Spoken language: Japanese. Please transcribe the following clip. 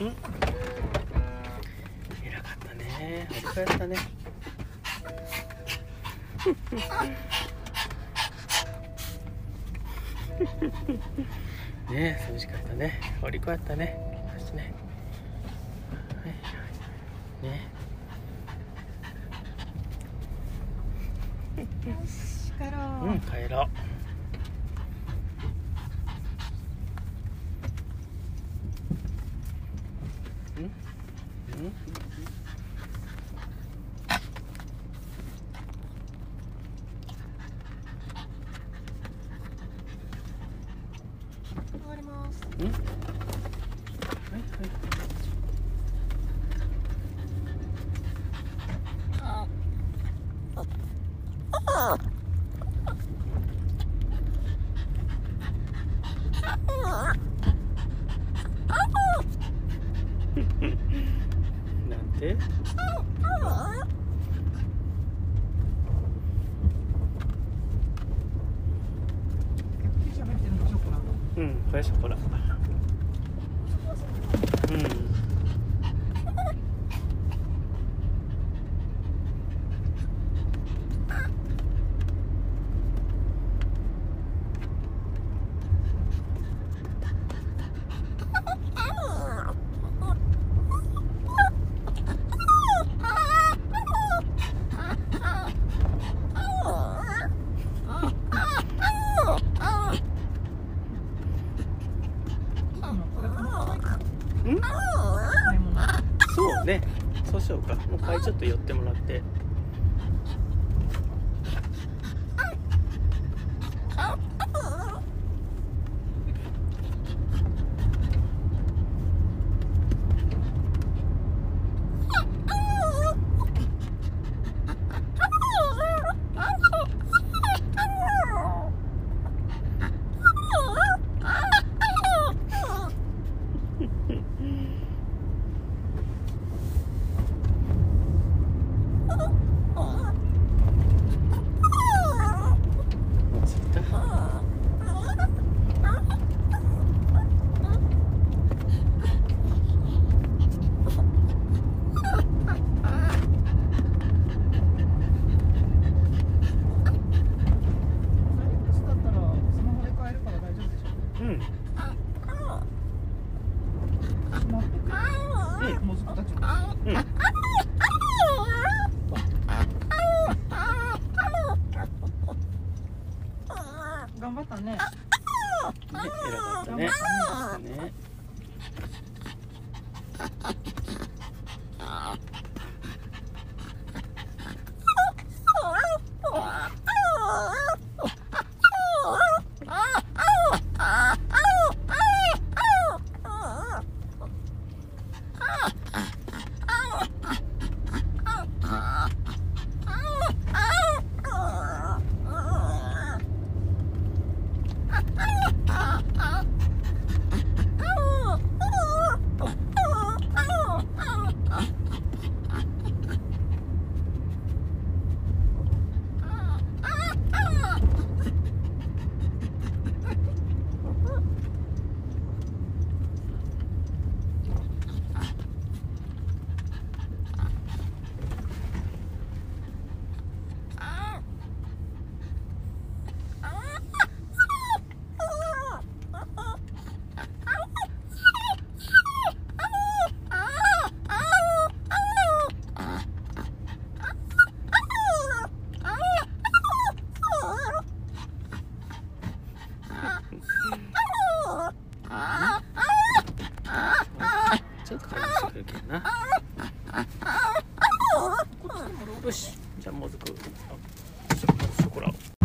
うん。偉かったね。折り返したね。ねえ寂しかったね。お利口やったね。よしね。ね。よし帰ろう、うん帰ろううんうん終わりますうんはいはいなんて九州入ってうんこれショコラうんうん買い物そうね。そうしようか。もう一回ちょっと寄ってもらって着いたいくつだったらスマホで買えるから大丈夫でしょうんスマホで買えるもうん頑張ったね。ね。偉かったね。ねちょっと感じしてくるけどなよしじゃあもずくショコラを